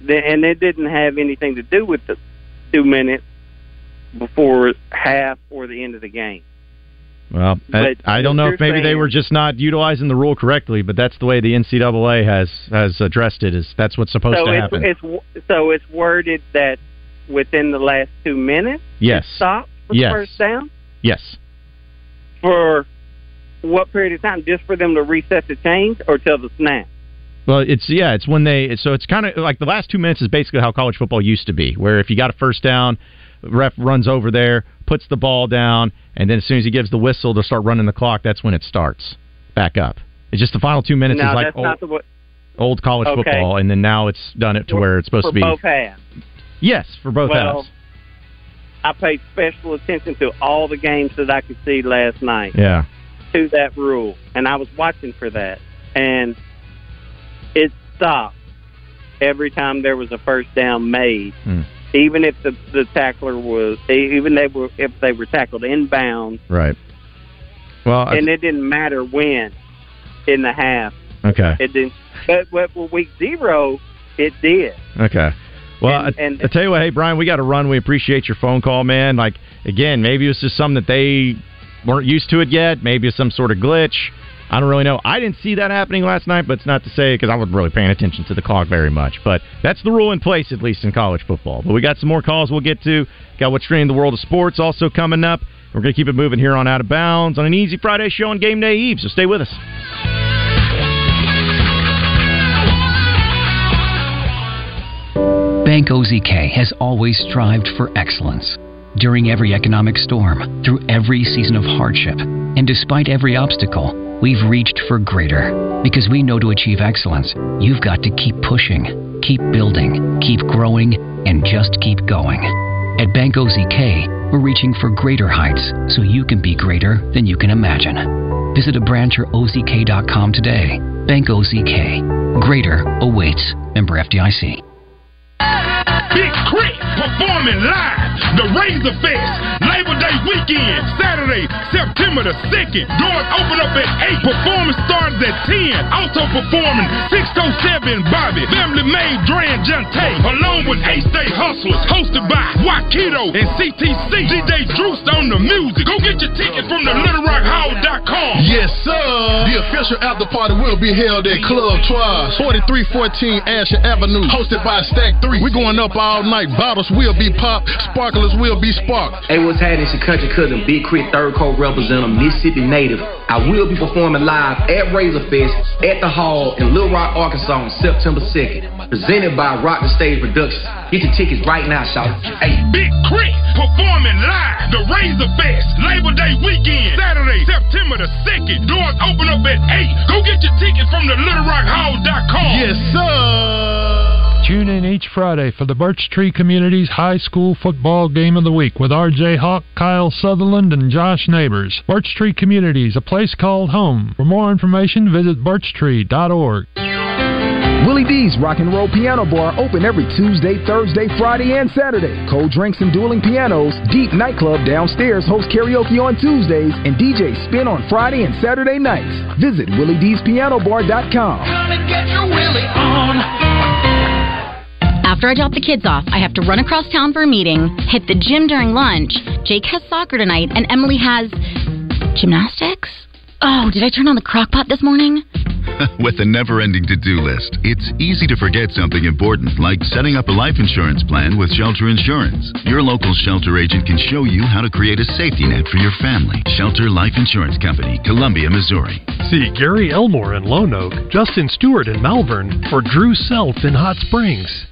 And it didn't have anything to do with the two minutes before half or the end of the game. Well, I, But I don't know if maybe they were just not utilizing the rule correctly, but that's the way the NCAA has has addressed it. Is that's what's supposed so to it's, happen? it's so it's worded that within the last two minutes, yes. stop for Yes. first down Yes. for what period of time? Just for them to reset the chains or till the snap? Well, it's yeah, it's when they so it's kind of like the last two minutes is basically how college football used to be, where if you got a first down, ref runs over there, puts the ball down, and then as soon as he gives the whistle to start running the clock, that's when it starts back up. It's just the final two minutes no, is like old, way. old college Okay. football, and then now it's done it to where it's supposed for to be. both halves. Yes, for both well, halves. I paid special attention to all the games that I could see last night. Yeah. to that rule, and I was watching for that, and it stopped every time there was a first down made, Hmm. Even if the the tackler was even they were if they were tackled inbound, Right. Well, I- and it didn't matter when in the half. okay. It didn't, but, but week zero, it did. Okay. Well, And- I, and- I tell you what, hey Brian, we got to run. We appreciate your phone call, man. Like again, maybe it's just something that they weren't used to it yet. Maybe it's some sort of glitch. I don't really know. I didn't see that happening last night, but it's not to say because I wasn't really paying attention to the clock very much. But that's the rule in place, at least in college football. But we got some more calls we'll get to. Got what's trending in the world of sports also coming up. We're going to keep it moving here on Out of Bounds on an easy Friday show on Game Day Eve. So stay with us. Bank OZK has always strived for excellence. During every economic storm, through every season of hardship, and despite every obstacle, we've reached for greater. Because we know to achieve excellence, you've got to keep pushing, keep building, keep growing, and just keep going. At Bank OZK, we're reaching for greater heights so you can be greater than you can imagine. Visit a branch or OZK.com today. Bank OZK. Greater awaits. Member FDIC. Big K.R.I.T. performing live. The Razor Fest, Labor weekend, Saturday, September the 2nd. Doors open up at 8. Performance starts at 10. Also performing 607 Bobby, Family Made Dre and Jante, along with A State Hustlers, hosted by Wakido and CTC. DJ Drewst on the music. Go get your ticket from the LittleRockHall.com. Yes, sir. The official after party will be held at Club Twice, 4314 Asher Avenue, hosted by Stack 3. We're going up all night. Bottles will be popped, sparklers will be sparked. Hey, what's happening? It's your country cousin, Big K.R.I.T., third coat representative, Mississippi native. I will be performing live at Razor Fest at the Hall in Little Rock, Arkansas on September 2nd. Presented by Rock the Stage Productions. Get your tickets right now, shout Hey. Big K.R.I.T. performing live. The Razor Fest, Labor Day weekend, Saturday, September the 2nd. Doors open up at 8. Go get your tickets from the LittleRockHall.com. Yes, sir. Tune in each Friday for the Birch Tree Community's High School Football Game of the Week with R.J. Hawk, Kyle Sutherland, and Josh Neighbors. Birch Tree Communities, a place called home. For more information, visit birchtree.org. Willie D's Rock and Roll Piano Bar open every Tuesday, Thursday, Friday, and Saturday. Cold drinks and dueling pianos. Deep Nightclub downstairs hosts karaoke on Tuesdays and DJ Spin on Friday and Saturday nights. Visit WillieD'sPianoBar.com. Get your Willie on. After I drop the kids off, I have to run across town for a meeting, hit the gym during lunch. Jake has soccer tonight, and Emily has gymnastics. Oh, did I turn on the crock pot this morning? With a never ending to do list, it's easy to forget something important like setting up a life insurance plan with Shelter Insurance. Your local shelter agent can show you how to create a safety net for your family. Shelter Life Insurance Company, Columbia, Missouri. See Gary Elmore in Lone Oak, Justin Stewart in Malvern, or Drew Self in Hot Springs.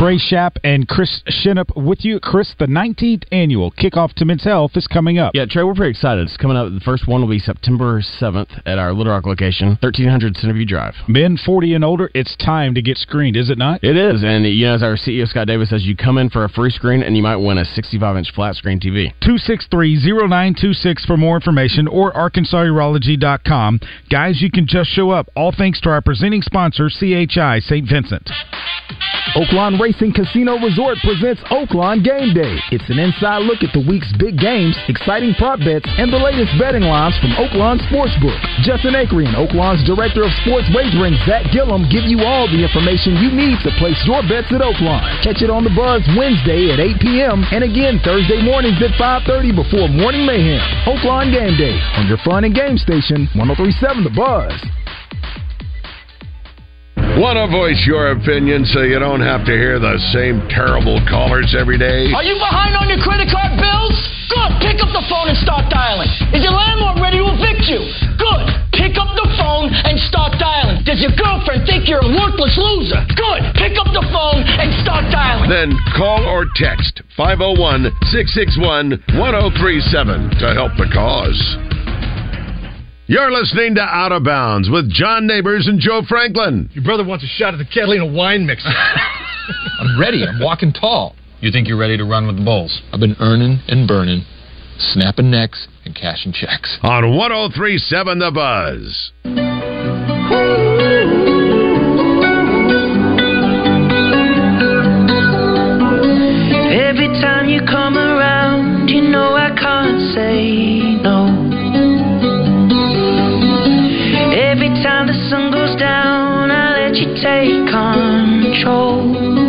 Trey Shapp and Chris Shinup with you. Chris, the 19th annual Kickoff to Men's Health is coming up. Yeah, Trey, we're pretty excited. It's coming up. The first one will be September 7th at our Little Rock location, 1300 Centerview Drive. Men 40 and older, it's time to get screened, is it not? It is. And, you know, as our CEO, Scott Davis, says, you come in for a free screen and you might win a 65 inch flat screen TV. 263-0926 for more information or arkansasurology.com. Guys, you can just show up. All thanks to our presenting sponsor, CHI St. Vincent. Oaklawn Racing Casino Resort presents Oaklawn Game Day. It's an inside look at the week's big games, exciting prop bets, and the latest betting lines from Oaklawn Sportsbook. Justin Acrean, Oaklawn's Director of Sports Wagering, Zach Gillum, give you all the information you need to place your bets at Oaklawn. Catch it on the Buzz Wednesday at 8 p.m. and again Thursday mornings at 5.30 before Morning Mayhem. Oaklawn Game Day on your fun and game station, 1037 The Buzz. Want to voice your opinion so you don't have to hear the same terrible callers every day? Are you behind on your credit card bills? Good. Pick up the phone and start dialing. Is your landlord ready to evict you? Good. Pick up the phone and start dialing. Does your girlfriend think you're a worthless loser? Good. Pick up the phone and start dialing. Then call or text 501 661 1037 to help the cause. You're listening to Out of Bounds with John Neighbors and Joe Franklin. Your brother wants a shot at the Catalina wine mixer. I'm ready. I'm walking tall. You think you're ready to run with the Bulls? I've been earning and burning, snapping necks and cashing checks. On 1037 The Buzz. Every time you come around, you know I can't say take control.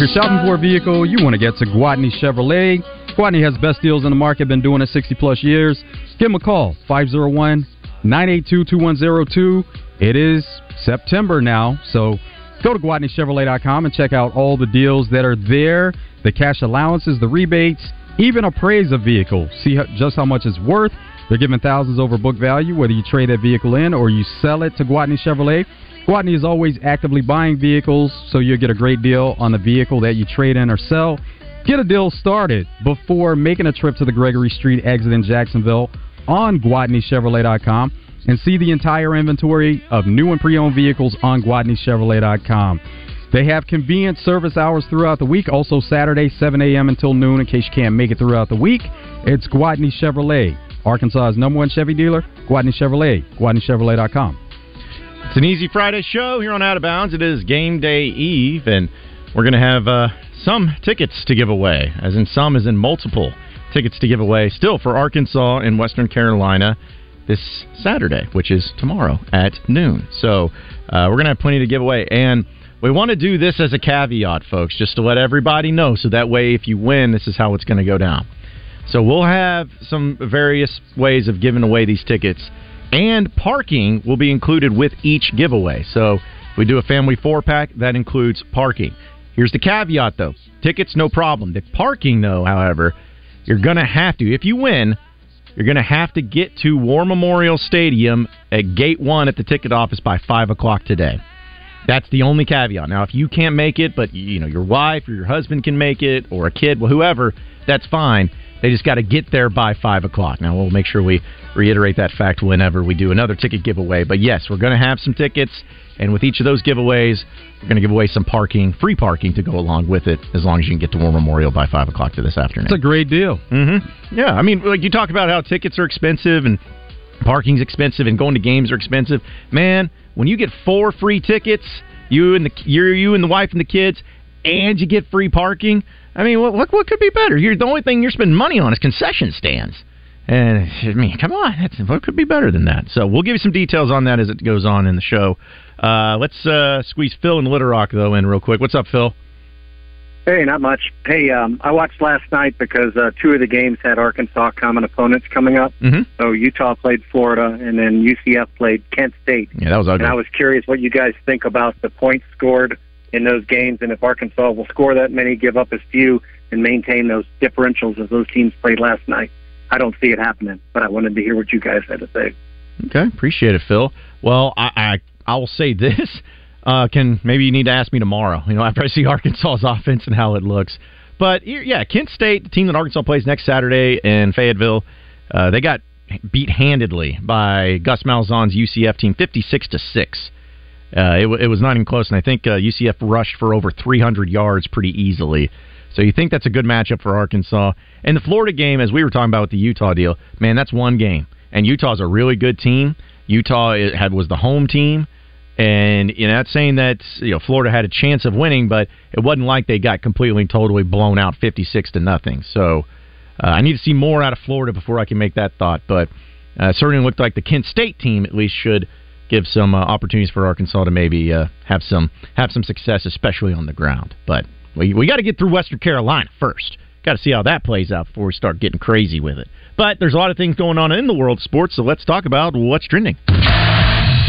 You're shopping for a vehicle, you want to get to Gwatney Chevrolet. Gwatney has best deals in the market, been doing it 60 plus years. Give them a call, 501 982 2102. It is September now, so go to GwatneyChevrolet.com and check out all the deals that are there the cash allowances, the rebates, even appraise a vehicle. See just how much it's worth. They're giving thousands over book value, whether you trade that vehicle in or you sell it to Gwatney Chevrolet. Gwatney is always actively buying vehicles, so you'll get a great deal on the vehicle that you trade in or sell. Get a deal started before making a trip to the Gregory Street exit in Jacksonville on GwatneyChevrolet.com and see the entire inventory of new and pre-owned vehicles on GwatneyChevrolet.com. They have convenient service hours throughout the week, also Saturday, 7 a.m. until noon in case you can't make it throughout the week. It's Gwatney Chevrolet, Arkansas's number one Chevy dealer, Gwatney Chevrolet, GwatneyChevrolet.com. It's an easy Friday show here on Out of Bounds. It is game day eve, and we're going to have uh, some tickets to give away, as in some, as in multiple tickets to give away, still for Arkansas and Western Carolina this Saturday, which is tomorrow at noon. So uh, we're going to have plenty to give away, and we want to do this as a caveat, folks, just to let everybody know, so that way, if you win, this is how it's going to go down. So we'll have some various ways of giving away these tickets, and parking will be included with each giveaway. So if we do a family four pack, that includes parking. Here's the caveat, though: tickets, no problem. The parking, though, however, you're going to have to if you win. You're going to have to get to War Memorial Stadium at Gate One at the ticket office by five o'clock today. That's the only caveat. Now, if you can't make it, but you know your wife or your husband can make it, or a kid, well, whoever, that's fine. They just got to get there by five o'clock. Now, we'll make sure we reiterate that fact whenever we do another ticket giveaway. But yes, we're going to have some tickets, and with each of those giveaways, we're going to give away some parking, free parking to go along with it, as long as you can get to War Memorial by five o'clock to this afternoon. It's a great deal. Mm-hmm. Yeah, I mean, like you talk about how tickets are expensive and parking's expensive and going to games are expensive. Man, when you get four free tickets, you and the you you and the wife and the kids, and you get free parking. I mean, what what, what could be better? You're the only thing you're spending money on is concession stands. And I mean, come on, that's, what could be better than that? So we'll give you some details on that as it goes on in the show. Uh, let's uh, squeeze Phil and Little Rock though in real quick. What's up, Phil? Hey, not much. Hey, um, I watched last night because uh, two of the games had Arkansas common opponents coming up. Mm-hmm. So Utah played Florida, and then UCF played Kent State. Yeah, that was ugly. And I was curious what you guys think about the points scored in those games, and if Arkansas will score that many, give up as few, and maintain those differentials as those teams played last night. I don't see it happening, but I wanted to hear what you guys had to say. Okay, appreciate it, Phil. Well, I I, I will say this. Uh, can maybe you need to ask me tomorrow. You know, after I see Arkansas's offense and how it looks. But yeah, Kent State, the team that Arkansas plays next Saturday in Fayetteville, uh, they got beat handedly by Gus Malzahn's UCF team, fifty-six to six. Uh, it, it, was not even close, and I think uh, UCF rushed for over 300 yards pretty easily. So you think that's a good matchup for Arkansas. And the Florida game, as we were talking about with the Utah deal, man, that's one game. And Utah's a really good team. Utah had was the home team. And you know, not saying that you know Florida had a chance of winning, but it wasn't like they got completely and totally blown out, fifty six to nothing. So uh, I need to see more out of Florida before I can make that thought. But uh, certainly looked like the Kent State team at least should give some uh, opportunities for Arkansas to maybe uh, have some have some success, especially on the ground. But we we got to get through Western Carolina first. Got to see how that plays out before we start getting crazy with it. But there's a lot of things going on in the world of sports, so let's talk about what's trending.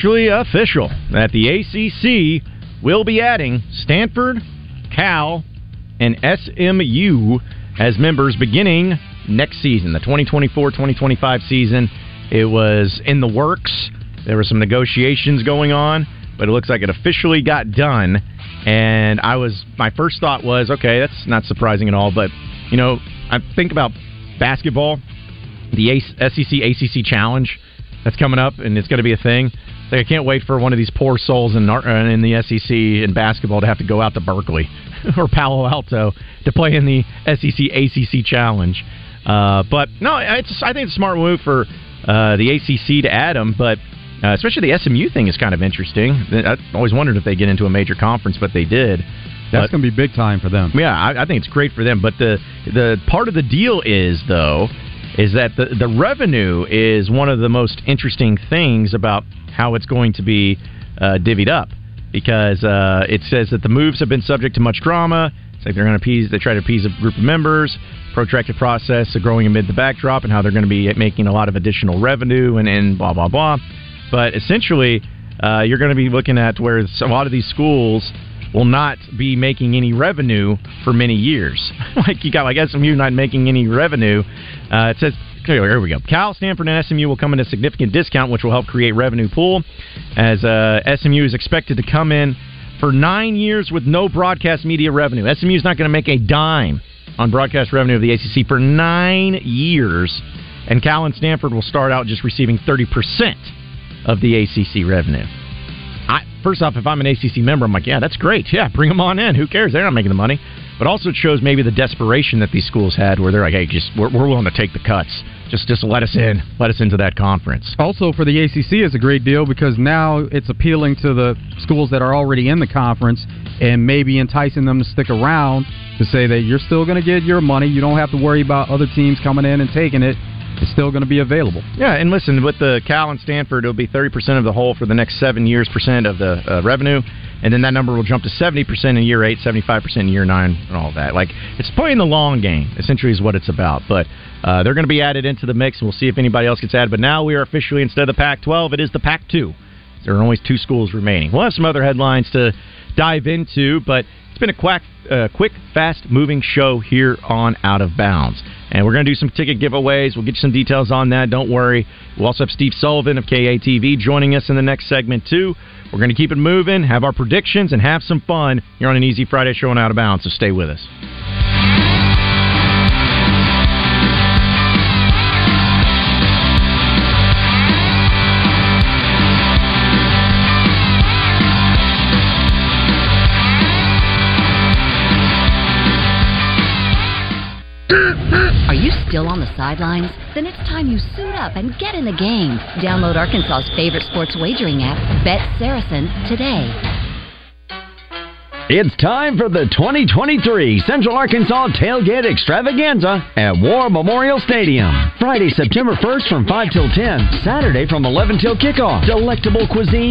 officially official that the ACC will be adding Stanford, Cal, and SMU as members beginning next season, the 2024-2025 season. It was in the works. There were some negotiations going on, but it looks like it officially got done. And I was my first thought was, okay, that's not surprising at all. But you know, I think about basketball, the SEC ACC challenge that's coming up, and it's going to be a thing. Like, I can't wait for one of these poor souls in Ar- uh, in the SEC in basketball to have to go out to Berkeley or Palo Alto to play in the SEC ACC Challenge. Uh, but no, it's I think it's a smart move for uh, the ACC to add them, but. Uh, especially the SMU thing is kind of interesting. I always wondered if they get into a major conference, but they did. That's going to be big time for them. Yeah, I, I think it's great for them. But the the part of the deal is though, is that the the revenue is one of the most interesting things about how it's going to be uh, divvied up because uh, it says that the moves have been subject to much drama. It's like they're going to appease, they try to appease a group of members, protracted process of growing amid the backdrop, and how they're going to be making a lot of additional revenue and, and blah blah blah. But essentially, uh, you're going to be looking at where a lot of these schools will not be making any revenue for many years. like you got like SMU not making any revenue. Uh, it says here, we go. Cal, Stanford, and SMU will come in a significant discount, which will help create revenue pool. As uh, SMU is expected to come in for nine years with no broadcast media revenue. SMU is not going to make a dime on broadcast revenue of the ACC for nine years, and Cal and Stanford will start out just receiving thirty percent of the ACC revenue. I, first off, if I'm an ACC member, I'm like, yeah, that's great. Yeah, bring them on in. Who cares? They're not making the money. But also, it shows maybe the desperation that these schools had, where they're like, hey, just we're, we're willing to take the cuts. Just just let us in, let us into that conference. Also, for the ACC, it's a great deal because now it's appealing to the schools that are already in the conference and maybe enticing them to stick around to say that you're still going to get your money. You don't have to worry about other teams coming in and taking it. It's still going to be available. Yeah, and listen, with the Cal and Stanford, it'll be 30% of the whole for the next seven years percent of the uh, revenue, and then that number will jump to 70% in year eight, 75% in year nine, and all that. Like, it's playing the long game, essentially, is what it's about. But uh, they're going to be added into the mix, and we'll see if anybody else gets added. But now we are officially, instead of the Pac 12, it is the Pac 2. There are only two schools remaining. We'll have some other headlines to dive into, but it's been a quack, uh, quick, fast moving show here on Out of Bounds. And we're going to do some ticket giveaways. We'll get you some details on that. Don't worry. We'll also have Steve Sullivan of KATV joining us in the next segment, too. We're going to keep it moving, have our predictions, and have some fun here on an Easy Friday show on Out of Bounds. So stay with us. Still on the sidelines? Then it's time you suit up and get in the game. Download Arkansas's favorite sports wagering app, Bet Saracen, today. It's time for the 2023 Central Arkansas Tailgate Extravaganza at War Memorial Stadium. Friday, September 1st from 5 till 10. Saturday from 11 till kickoff. Delectable cuisine.